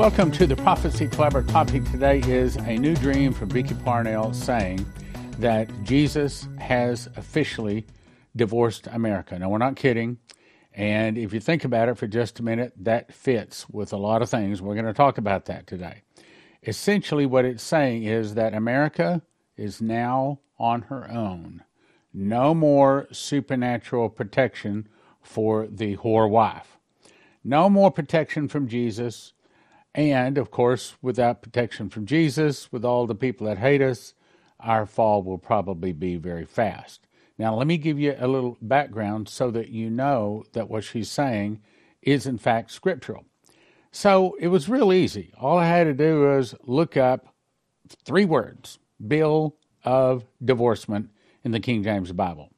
Welcome to the Prophecy Club. Our topic today is a new dream from Vicki Parnell saying that Jesus has officially divorced America. Now, we're not kidding. And if you think about it for just a minute, that fits with a lot of things. We're going to talk about that today. Essentially, what it's saying is that America is now on her own. No more supernatural protection for the whore wife. No more protection from Jesus. And, of course, without protection from Jesus, with all the people that hate us, our fall will probably be very fast. Now, let me give you a little background so that you know that what she's saying is, in fact, scriptural. So it was real easy. All I had to do was look up three words bill of divorcement in the King James Bible.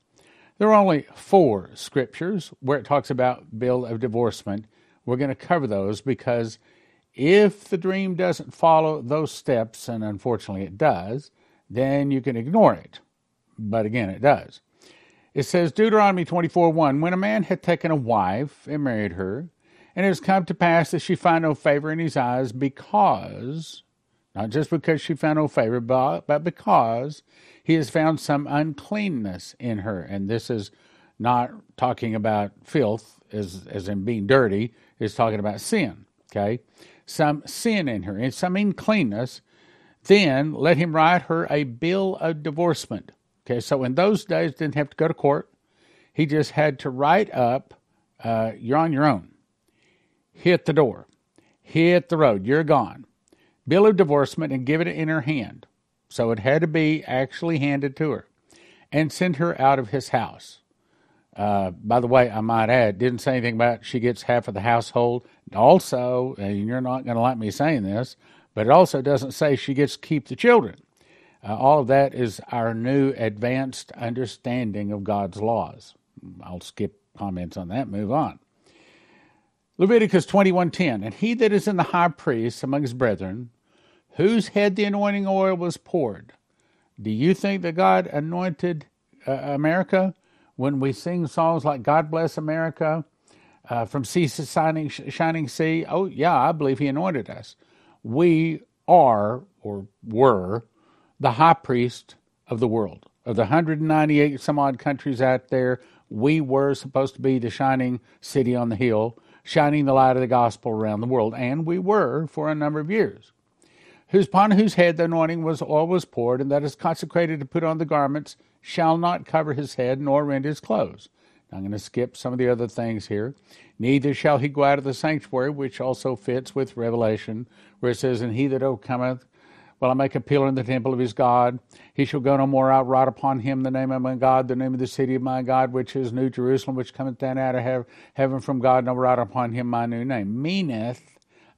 There are only four scriptures where it talks about bill of divorcement. We're going to cover those because if the dream doesn't follow those steps, and unfortunately it does, then you can ignore it. But again, it does. It says, Deuteronomy 24 1 When a man had taken a wife and married her, and it has come to pass that she find no favor in his eyes because, not just because she found no favor, but, but because he has found some uncleanness in her. And this is not talking about filth as, as in being dirty, it's talking about sin. Okay? Some sin in her and some uncleanness. Then let him write her a bill of divorcement Okay, so in those days, didn't have to go to court. He just had to write up, uh, "You're on your own." Hit the door, hit the road. You're gone. Bill of divorcement and give it in her hand. So it had to be actually handed to her, and send her out of his house. Uh, by the way, I might add, didn't say anything about she gets half of the household. Also, and you're not going to like me saying this, but it also doesn't say she gets to keep the children. Uh, all of that is our new advanced understanding of God's laws. I'll skip comments on that, move on. Leviticus 21:10 And he that is in the high priest among his brethren whose head the anointing oil was poured do you think that God anointed uh, America when we sing songs like God bless America uh, from sea shining, shining sea oh yeah I believe he anointed us we are or were the high priest of the world. Of the 198 some odd countries out there, we were supposed to be the shining city on the hill, shining the light of the gospel around the world, and we were for a number of years. Whose upon whose head the anointing was oil was poured, and that is consecrated to put on the garments, shall not cover his head nor rend his clothes. I'm going to skip some of the other things here. Neither shall he go out of the sanctuary, which also fits with Revelation, where it says, And he that overcometh Will I make a pillar in the temple of his God? He shall go no more out. Write upon him the name of my God, the name of the city of my God, which is New Jerusalem, which cometh down out of heaven from God, and write upon him my new name. Meaneth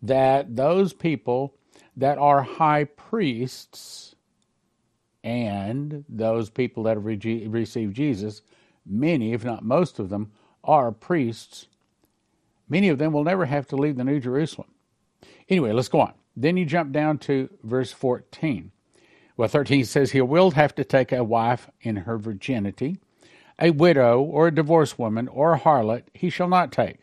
that those people that are high priests and those people that have re- received Jesus, many, if not most of them, are priests. Many of them will never have to leave the New Jerusalem. Anyway, let's go on. Then you jump down to verse 14. Well, 13 says, He will have to take a wife in her virginity. A widow or a divorced woman or a harlot he shall not take,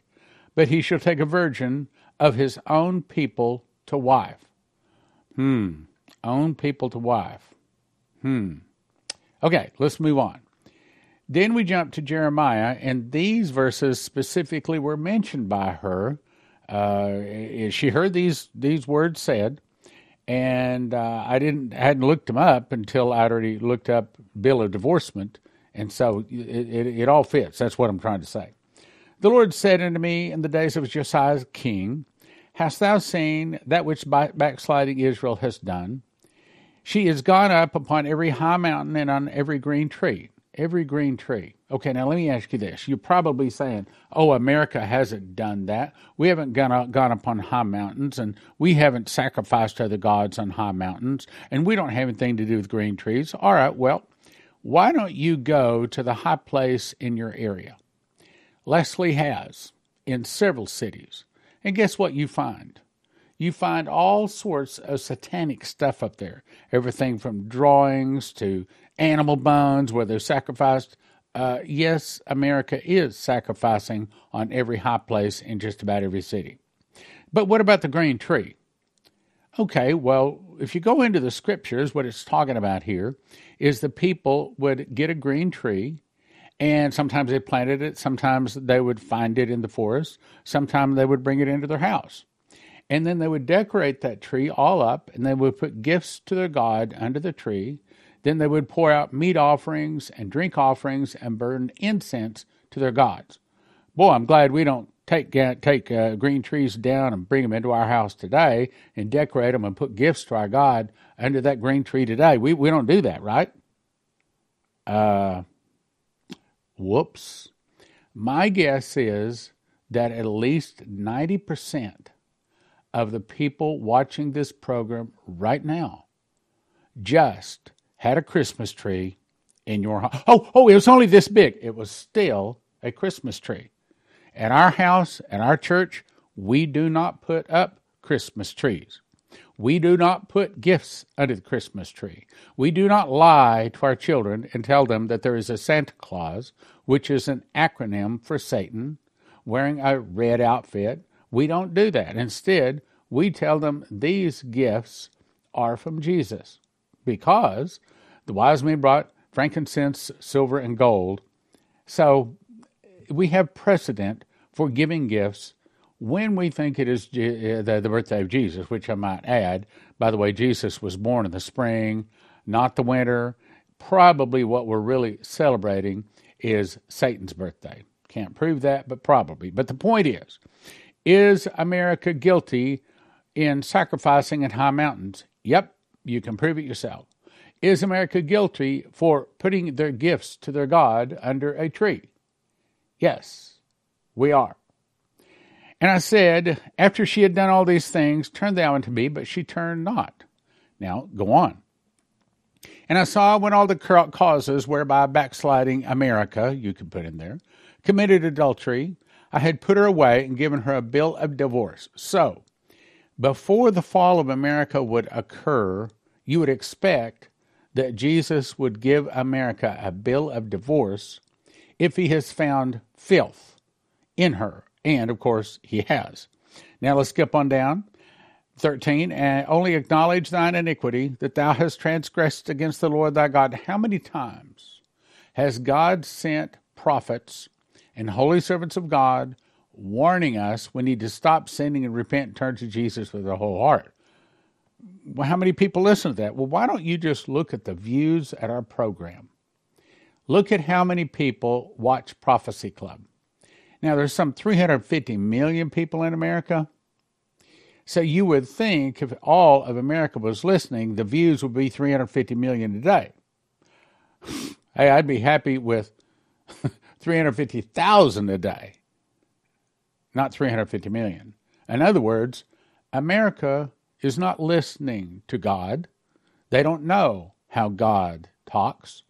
but he shall take a virgin of his own people to wife. Hmm. Own people to wife. Hmm. Okay, let's move on. Then we jump to Jeremiah, and these verses specifically were mentioned by her uh, she heard these these words said, and uh, I didn't hadn't looked them up until I'd already looked up bill of divorcement, and so it, it, it all fits. That's what I'm trying to say. The Lord said unto me in the days of Josiah king, Hast thou seen that which backsliding Israel has done? She is gone up upon every high mountain and on every green tree every green tree. Okay, now let me ask you this. You're probably saying, oh, America hasn't done that. We haven't gone, up, gone up on high mountains and we haven't sacrificed to the gods on high mountains and we don't have anything to do with green trees. All right, well, why don't you go to the high place in your area? Leslie has in several cities. And guess what you find? You find all sorts of satanic stuff up there. Everything from drawings to animal bones where they're sacrificed. Uh, yes, America is sacrificing on every high place in just about every city. But what about the green tree? Okay, well, if you go into the scriptures, what it's talking about here is the people would get a green tree, and sometimes they planted it, sometimes they would find it in the forest, sometimes they would bring it into their house. And then they would decorate that tree all up, and they would put gifts to their God under the tree. Then they would pour out meat offerings and drink offerings and burn incense to their gods. Boy, I'm glad we don't take take uh, green trees down and bring them into our house today and decorate them and put gifts to our God under that green tree today. We we don't do that, right? Uh, whoops. My guess is that at least ninety percent of the people watching this program right now just had a Christmas tree in your house. Oh, oh, it was only this big. It was still a Christmas tree. At our house, at our church, we do not put up Christmas trees. We do not put gifts under the Christmas tree. We do not lie to our children and tell them that there is a Santa Claus, which is an acronym for Satan, wearing a red outfit. We don't do that. Instead, we tell them these gifts are from Jesus because the wise men brought frankincense, silver, and gold. So we have precedent for giving gifts when we think it is uh, the, the birthday of Jesus, which I might add. By the way, Jesus was born in the spring, not the winter. Probably what we're really celebrating is Satan's birthday. Can't prove that, but probably. But the point is, is America guilty in sacrificing at high mountains? Yep, you can prove it yourself. Is America guilty for putting their gifts to their God under a tree? Yes, we are. And I said, After she had done all these things, turn thou unto me, but she turned not. Now, go on. And I saw when all the causes whereby backsliding America, you could put in there, committed adultery, I had put her away and given her a bill of divorce. So, before the fall of America would occur, you would expect that Jesus would give America a bill of divorce if he has found filth in her. And of course, he has. Now let's skip on down. 13. And only acknowledge thine iniquity that thou hast transgressed against the Lord thy God. How many times has God sent prophets and holy servants of God warning us we need to stop sinning and repent and turn to Jesus with our whole heart? Well, how many people listen to that? Well, why don't you just look at the views at our program? Look at how many people watch Prophecy Club. Now, there's some 350 million people in America. So you would think if all of America was listening, the views would be 350 million a day. hey, I'd be happy with 350,000 a day, not 350 million. In other words, America is not listening to God. They don't know how God talks.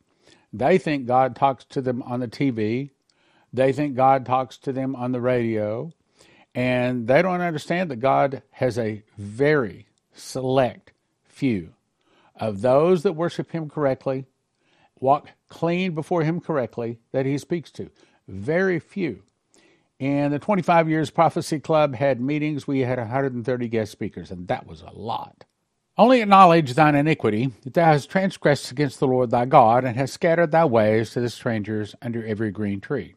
They think God talks to them on the TV. They think God talks to them on the radio. And they don't understand that God has a very select few of those that worship Him correctly, walk clean before Him correctly, that He speaks to. Very few. And the 25 Years Prophecy Club had meetings. We had 130 guest speakers, and that was a lot. Only acknowledge thine iniquity, that thou hast transgressed against the Lord thy God, and hast scattered thy ways to the strangers under every green tree,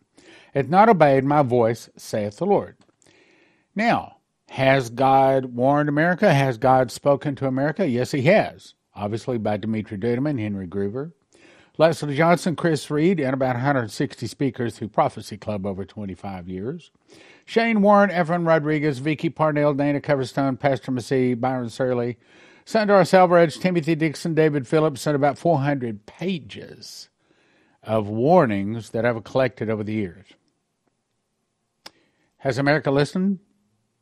and not obeyed my voice, saith the Lord. Now, has God warned America? Has God spoken to America? Yes, he has. Obviously, by Dimitri Duduman, Henry Gruver, Leslie Johnson, Chris Reed, and about 160 speakers through Prophecy Club over 25 years. Shane Warren, Evan Rodriguez, Vicki Parnell, Dana Coverstone, Pastor Massey, Byron Searle, Sandra Salvarez, Timothy Dixon, David Phillips, and about 400 pages of warnings that I've collected over the years. Has America listened?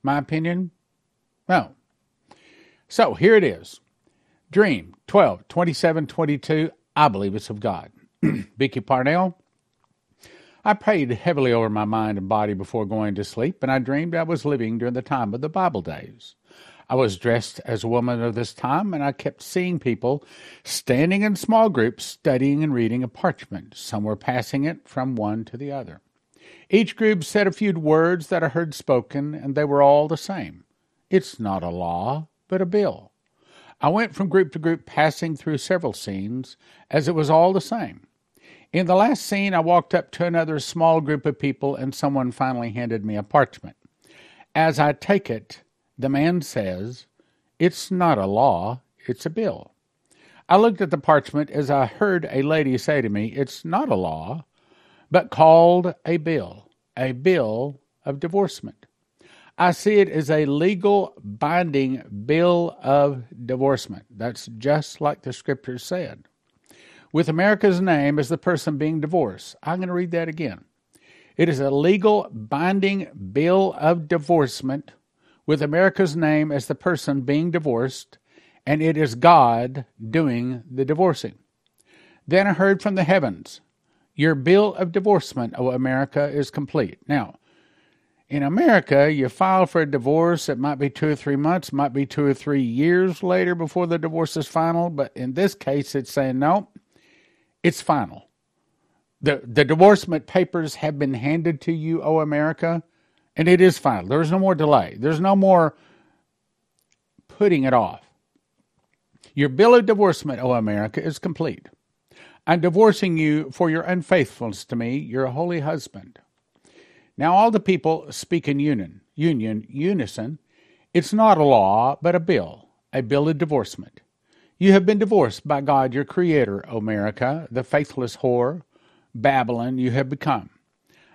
My opinion? No. So here it is. Dream 12, 27, 22. I believe it's of God. Vicki Parnell. I prayed heavily over my mind and body before going to sleep, and I dreamed I was living during the time of the Bible days. I was dressed as a woman of this time, and I kept seeing people standing in small groups studying and reading a parchment. Some were passing it from one to the other. Each group said a few words that I heard spoken, and they were all the same. It's not a law, but a bill. I went from group to group, passing through several scenes, as it was all the same. In the last scene, I walked up to another small group of people, and someone finally handed me a parchment. As I take it, the man says, It's not a law, it's a bill. I looked at the parchment as I heard a lady say to me, It's not a law, but called a bill, a bill of divorcement. I see it as a legal binding bill of divorcement. That's just like the scriptures said. With America's name as the person being divorced. I'm going to read that again. It is a legal binding bill of divorcement with America's name as the person being divorced, and it is God doing the divorcing. Then I heard from the heavens, Your bill of divorcement, O America, is complete. Now, in America, you file for a divorce. It might be two or three months, might be two or three years later before the divorce is final. But in this case, it's saying, no, it's final. The, the divorcement papers have been handed to you, O America, and it is final. There's no more delay. There's no more putting it off. Your bill of divorcement, O America, is complete. I'm divorcing you for your unfaithfulness to me, your holy husband. Now all the people speak in union, union, unison. It's not a law, but a bill, a bill of divorcement. You have been divorced by God, your creator, America, the faithless whore, Babylon you have become.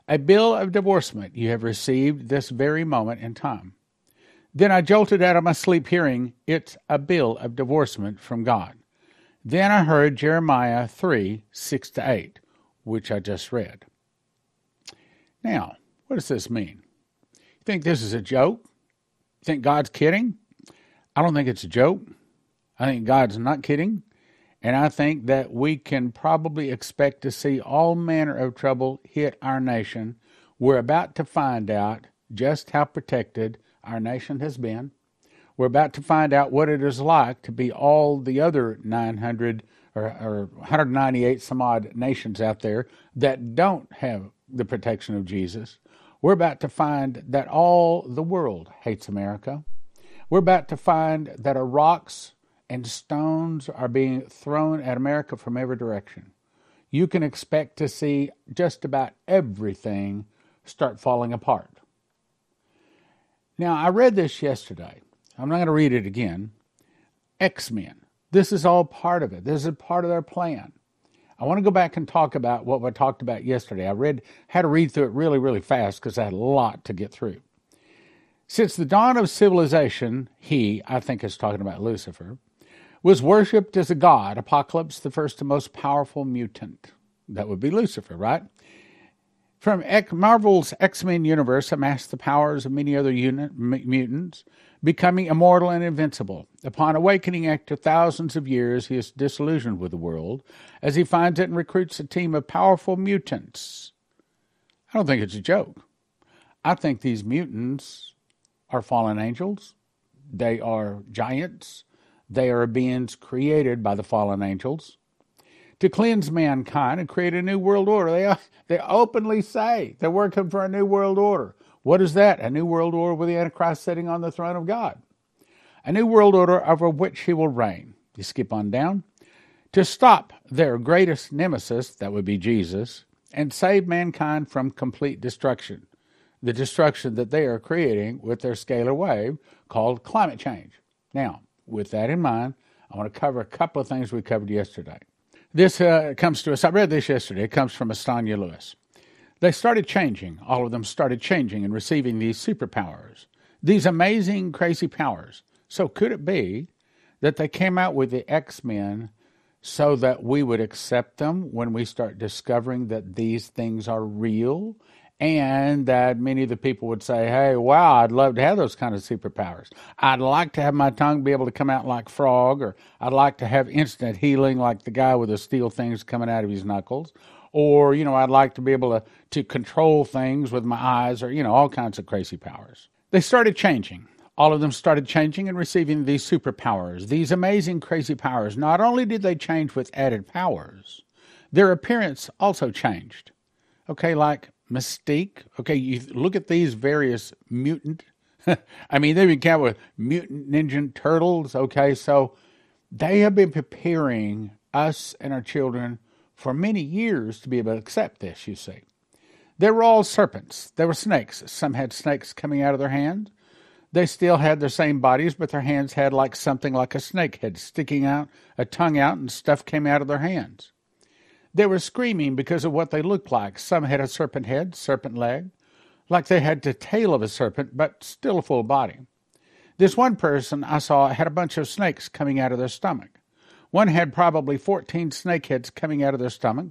A bill of divorcement you have received this very moment in time. Then I jolted out of my sleep, hearing, It's a bill of divorcement from God. Then I heard Jeremiah 3 6 to 8, which I just read. Now, what does this mean? You think this is a joke? You think God's kidding? I don't think it's a joke. I think God's not kidding. And I think that we can probably expect to see all manner of trouble hit our nation. We're about to find out just how protected our nation has been. We're about to find out what it is like to be all the other 900 or, or 198 some odd nations out there that don't have the protection of Jesus. We're about to find that all the world hates America. We're about to find that our rocks and stones are being thrown at America from every direction. You can expect to see just about everything start falling apart. Now, I read this yesterday. I'm not going to read it again. X Men. This is all part of it. This is part of their plan. I want to go back and talk about what I talked about yesterday. I read had to read through it really, really fast because I had a lot to get through. Since the dawn of civilization, he, I think is talking about Lucifer, was worshipped as a god. Apocalypse, the first and most powerful mutant. That would be Lucifer, right? From Marvel's X Men universe amassed the powers of many other unit, mutants, becoming immortal and invincible. Upon awakening after thousands of years, he is disillusioned with the world as he finds it and recruits a team of powerful mutants. I don't think it's a joke. I think these mutants are fallen angels. They are giants. They are beings created by the fallen angels to cleanse mankind and create a new world order. They, they openly say they're working for a new world order. What is that? A new world order with the Antichrist sitting on the throne of God. A new world order over which he will reign. You skip on down. To stop their greatest nemesis, that would be Jesus, and save mankind from complete destruction. The destruction that they are creating with their scalar wave called climate change. Now, with that in mind, I want to cover a couple of things we covered yesterday. This uh, comes to us, I read this yesterday, it comes from Estania Lewis. They started changing. All of them started changing and receiving these superpowers, these amazing, crazy powers. So, could it be that they came out with the X Men so that we would accept them when we start discovering that these things are real? And that many of the people would say, hey, wow, I'd love to have those kind of superpowers. I'd like to have my tongue be able to come out like frog, or I'd like to have instant healing like the guy with the steel things coming out of his knuckles. Or you know i'd like to be able to, to control things with my eyes or you know all kinds of crazy powers. They started changing. All of them started changing and receiving these superpowers these amazing crazy powers. Not only did they change with added powers their appearance also changed. Okay like mystique okay you look at these various mutant i mean they became with mutant ninja turtles okay so They have been preparing us and our children for many years to be able to accept this, you see. They were all serpents. They were snakes. Some had snakes coming out of their hands. They still had their same bodies, but their hands had like something like a snake head sticking out, a tongue out, and stuff came out of their hands. They were screaming because of what they looked like. Some had a serpent head, serpent leg, like they had the tail of a serpent, but still a full body. This one person I saw had a bunch of snakes coming out of their stomach. One had probably 14 snake heads coming out of their stomach.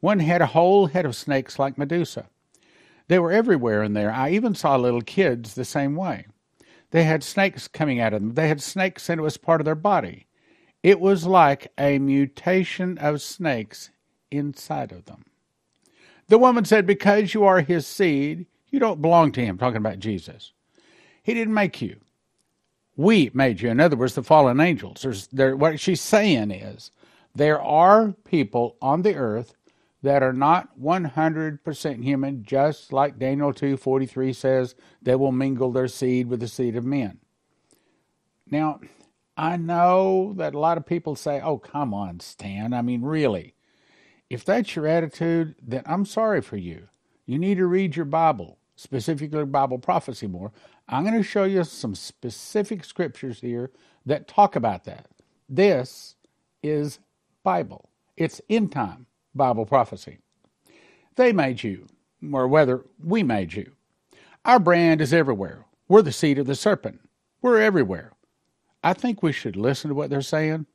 One had a whole head of snakes like Medusa. They were everywhere in there. I even saw little kids the same way. They had snakes coming out of them. They had snakes and it was part of their body. It was like a mutation of snakes inside of them. The woman said, Because you are his seed, you don't belong to him, talking about Jesus. He didn't make you. We made you. In other words, the fallen angels. There's, there, what she's saying is there are people on the earth that are not 100% human, just like Daniel 2:43 says, they will mingle their seed with the seed of men. Now, I know that a lot of people say, "Oh, come on, Stan. I mean, really. If that's your attitude, then I'm sorry for you. You need to read your Bible, specifically Bible prophecy more. I'm going to show you some specific scriptures here that talk about that. This is Bible. It's end time Bible prophecy. They made you, or whether we made you. Our brand is everywhere. We're the seed of the serpent. We're everywhere. I think we should listen to what they're saying.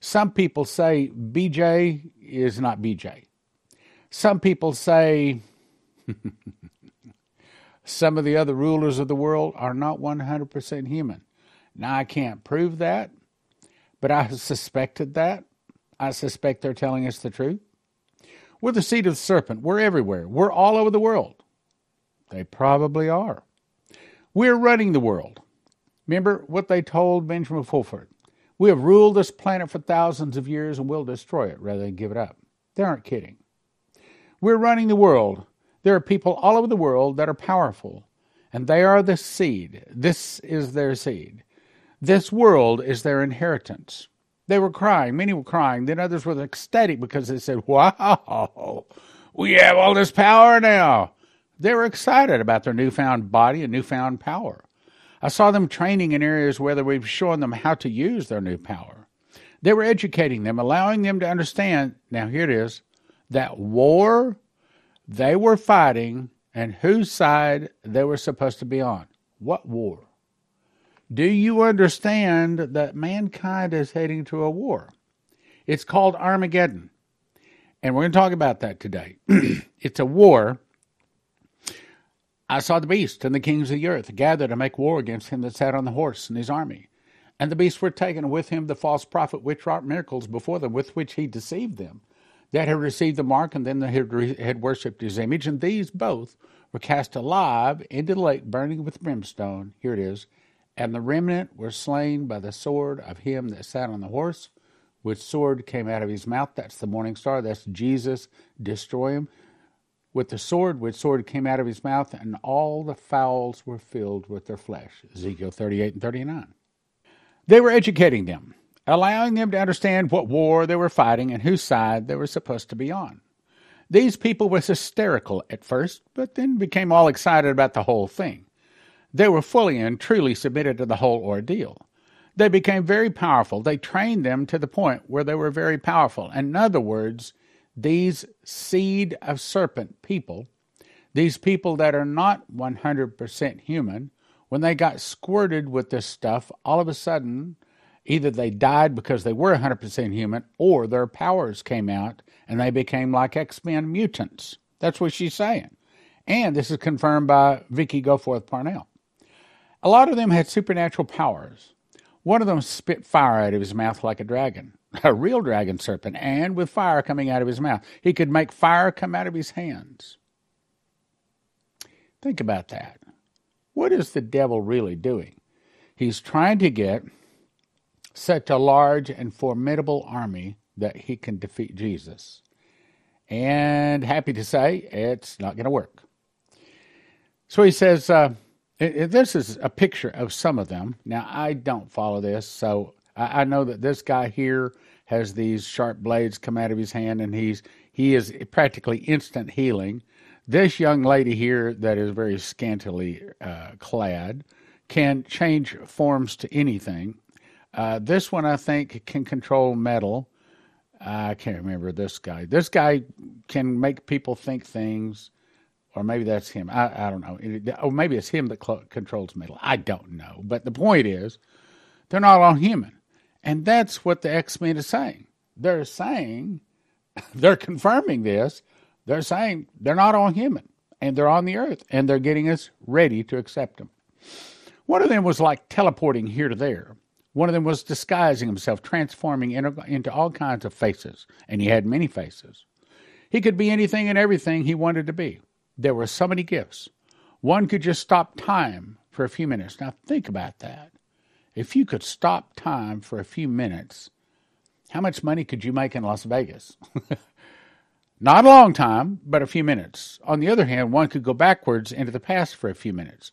Some people say BJ is not BJ. Some people say some of the other rulers of the world are not 100% human. Now, I can't prove that, but I suspected that. I suspect they're telling us the truth. We're the seed of the serpent. We're everywhere. We're all over the world. They probably are. We're running the world. Remember what they told Benjamin Fulford? We have ruled this planet for thousands of years and we'll destroy it rather than give it up. They aren't kidding. We're running the world. There are people all over the world that are powerful, and they are the seed. This is their seed. This world is their inheritance. They were crying. Many were crying. Then others were ecstatic because they said, Wow, we have all this power now. They were excited about their newfound body and newfound power. I saw them training in areas where they were showing them how to use their new power. They were educating them, allowing them to understand now, here it is that war they were fighting and whose side they were supposed to be on. What war? Do you understand that mankind is heading to a war? It's called Armageddon. And we're going to talk about that today. it's a war. I saw the beast and the kings of the earth gather to make war against him that sat on the horse and his army. And the beasts were taken, with him the false prophet which wrought miracles before them, with which he deceived them, that had received the mark and then had worshipped his image. And these both were cast alive into the lake burning with brimstone. Here it is and the remnant were slain by the sword of him that sat on the horse, which sword came out of his mouth. That's the morning star. That's Jesus. Destroy him. With the sword, which sword came out of his mouth, and all the fowls were filled with their flesh. Ezekiel 38 and 39. They were educating them, allowing them to understand what war they were fighting and whose side they were supposed to be on. These people were hysterical at first, but then became all excited about the whole thing. They were fully and truly submitted to the whole ordeal. They became very powerful. They trained them to the point where they were very powerful. In other words, these seed of serpent people, these people that are not 100% human, when they got squirted with this stuff, all of a sudden, either they died because they were 100% human or their powers came out and they became like X Men mutants. That's what she's saying. And this is confirmed by Vicki Goforth Parnell. A lot of them had supernatural powers. One of them spit fire out of his mouth like a dragon, a real dragon serpent, and with fire coming out of his mouth. He could make fire come out of his hands. Think about that. What is the devil really doing? He's trying to get such a large and formidable army that he can defeat Jesus. And happy to say, it's not going to work. So he says, uh, this is a picture of some of them. Now, I don't follow this, so I, I know that this guy here has these sharp blades come out of his hand, and he's he is practically instant healing. This young lady here, that is very scantily uh, clad, can change forms to anything. Uh, this one, I think, can control metal. I can't remember this guy. This guy can make people think things, or maybe that's him. I, I don't know. Or maybe it's him that cl- controls metal. I don't know. But the point is, they're not all human. And that's what the X Men is saying. They're saying, they're confirming this. They're saying they're not all human and they're on the earth and they're getting us ready to accept them. One of them was like teleporting here to there. One of them was disguising himself, transforming into all kinds of faces, and he had many faces. He could be anything and everything he wanted to be. There were so many gifts. One could just stop time for a few minutes. Now, think about that. If you could stop time for a few minutes, how much money could you make in Las Vegas? Not a long time, but a few minutes. On the other hand, one could go backwards into the past for a few minutes.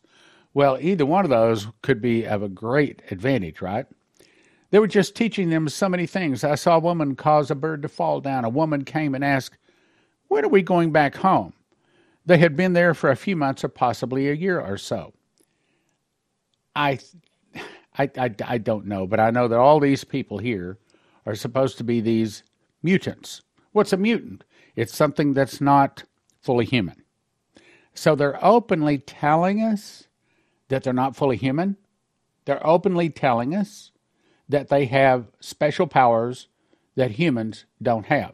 Well, either one of those could be of a great advantage, right? They were just teaching them so many things. I saw a woman cause a bird to fall down. A woman came and asked, When are we going back home? They had been there for a few months or possibly a year or so. I, I, I, I don't know, but I know that all these people here are supposed to be these mutants. What's a mutant? It's something that's not fully human. So they're openly telling us that they're not fully human. They're openly telling us that they have special powers that humans don't have.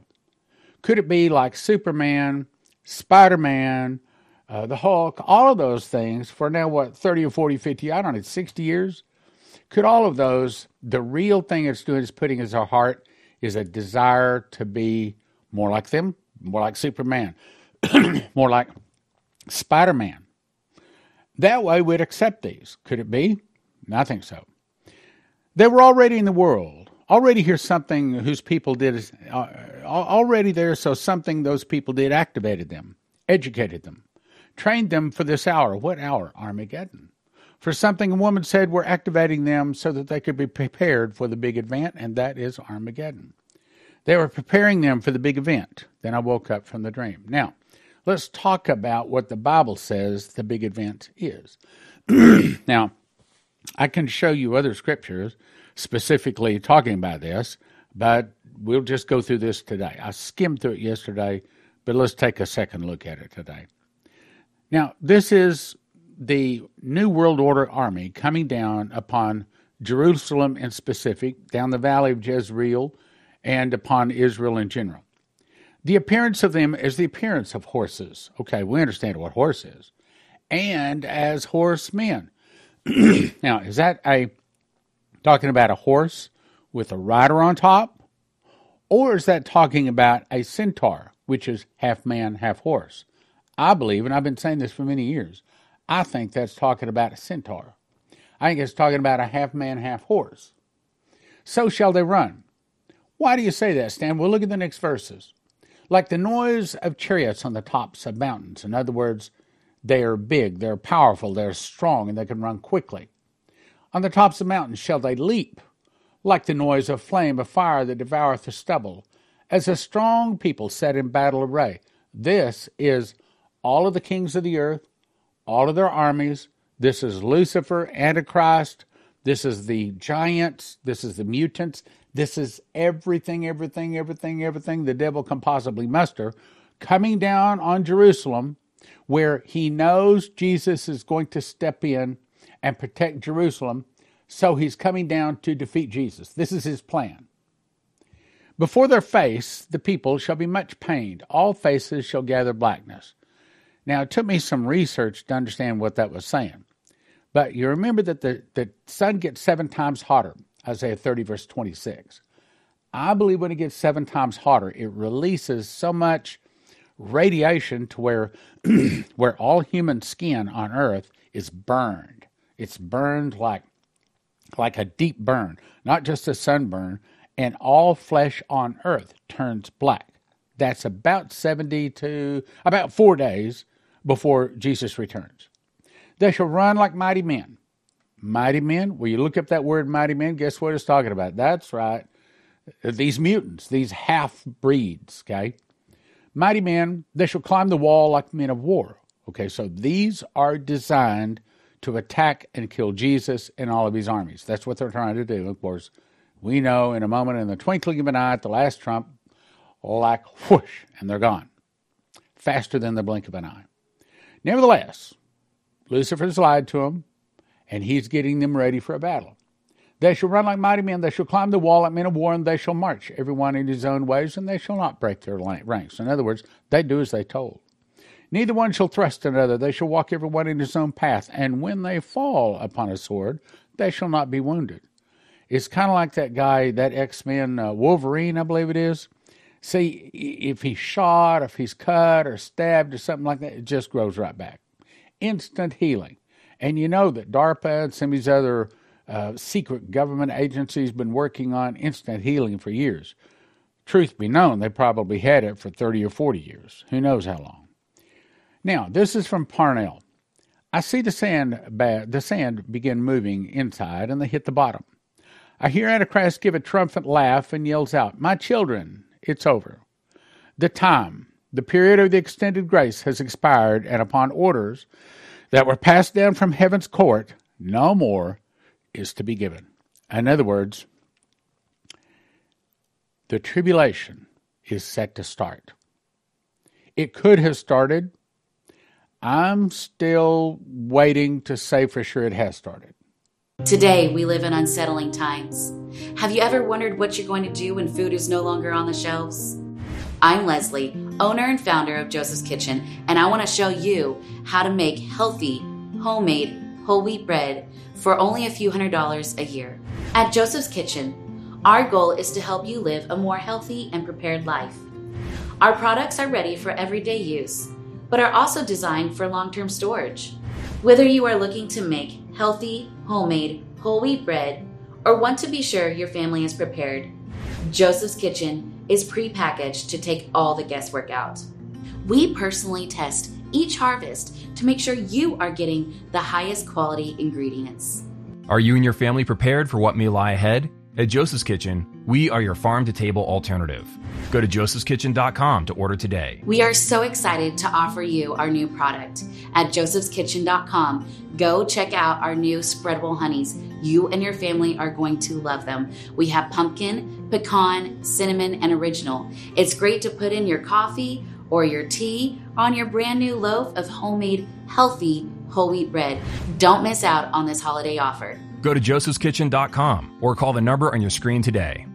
Could it be like Superman, Spider Man, uh, the Hulk, all of those things for now, what, 30 or 40, 50, I don't know, 60 years? Could all of those, the real thing it's doing is putting in our heart is a desire to be more like them, more like Superman, more like Spider Man, that way we'd accept these. Could it be? I think so. They were already in the world, already here something whose people did, uh, already there, so something those people did activated them, educated them, trained them for this hour. What hour? Armageddon. For something a woman said, we're activating them so that they could be prepared for the big event, and that is Armageddon. They were preparing them for the big event. Then I woke up from the dream. Now, let's talk about what the Bible says the big event is. now, I can show you other scriptures specifically talking about this, but we'll just go through this today. I skimmed through it yesterday, but let's take a second look at it today. Now, this is the New World Order army coming down upon Jerusalem in specific, down the valley of Jezreel, and upon Israel in general. The appearance of them is the appearance of horses. Okay, we understand what horse is. And as horsemen. now, is that a talking about a horse with a rider on top? Or is that talking about a centaur, which is half man, half horse? I believe, and I've been saying this for many years, I think that's talking about a centaur. I think it's talking about a half man, half horse. So shall they run. Why do you say that, Stan? Well, look at the next verses like the noise of chariots on the tops of mountains. In other words, they are big, they're powerful, they're strong, and they can run quickly. On the tops of mountains shall they leap, like the noise of flame of fire that devoureth the stubble, as a strong people set in battle array. This is all of the kings of the earth, all of their armies. This is Lucifer, Antichrist. This is the giants. This is the mutants. This is everything, everything, everything, everything the devil can possibly muster coming down on Jerusalem, where he knows Jesus is going to step in and protect Jerusalem. So he's coming down to defeat Jesus. This is his plan. Before their face, the people shall be much pained. All faces shall gather blackness. Now, it took me some research to understand what that was saying. But you remember that the, the sun gets seven times hotter. Isaiah 30, verse 26. I believe when it gets seven times hotter, it releases so much radiation to where where all human skin on earth is burned. It's burned like like a deep burn, not just a sunburn, and all flesh on earth turns black. That's about 70 to about 4 days before Jesus returns. They shall run like mighty men Mighty men? Well, you look up that word mighty men, guess what it's talking about? That's right. These mutants, these half breeds, okay? Mighty men, they shall climb the wall like men of war. Okay, so these are designed to attack and kill Jesus and all of his armies. That's what they're trying to do. Of course, we know in a moment, in the twinkling of an eye, at the last trump, like whoosh, and they're gone. Faster than the blink of an eye. Nevertheless, Lucifer's lied to them, and he's getting them ready for a battle. They shall run like mighty men, they shall climb the wall like men of war, and they shall march, every one in his own ways, and they shall not break their ranks. In other words, they do as they told. Neither one shall thrust another, they shall walk every one in his own path, and when they fall upon a sword, they shall not be wounded. It's kind of like that guy, that X Men uh, Wolverine, I believe it is. See, if he's shot, if he's cut or stabbed or something like that, it just grows right back. Instant healing. And you know that DARPA and some of these other uh, secret government agencies been working on instant healing for years. Truth be known, they probably had it for 30 or 40 years. Who knows how long? Now, this is from Parnell. I see the sand, the sand begin moving inside and they hit the bottom. I hear Antichrist give a triumphant laugh and yells out, My children, it's over. The time, the period of the extended grace has expired, and upon orders that were passed down from heaven's court, no more is to be given. In other words, the tribulation is set to start. It could have started I'm still waiting to say for sure it has started. Today, we live in unsettling times. Have you ever wondered what you're going to do when food is no longer on the shelves? I'm Leslie, owner and founder of Joseph's Kitchen, and I want to show you how to make healthy, homemade, whole wheat bread for only a few hundred dollars a year. At Joseph's Kitchen, our goal is to help you live a more healthy and prepared life. Our products are ready for everyday use but are also designed for long term storage. Whether you are looking to make healthy, homemade, whole wheat bread, or want to be sure your family is prepared, Joseph's Kitchen is pre-packaged to take all the guesswork out. We personally test each harvest to make sure you are getting the highest quality ingredients. Are you and your family prepared for what may lie ahead? At Joseph's Kitchen, we are your farm to table alternative. Go to josephskitchen.com to order today. We are so excited to offer you our new product. At josephskitchen.com, go check out our new spreadable honeys. You and your family are going to love them. We have pumpkin, pecan, cinnamon, and original. It's great to put in your coffee or your tea on your brand new loaf of homemade, healthy whole wheat bread. Don't miss out on this holiday offer. Go to josephskitchen.com or call the number on your screen today.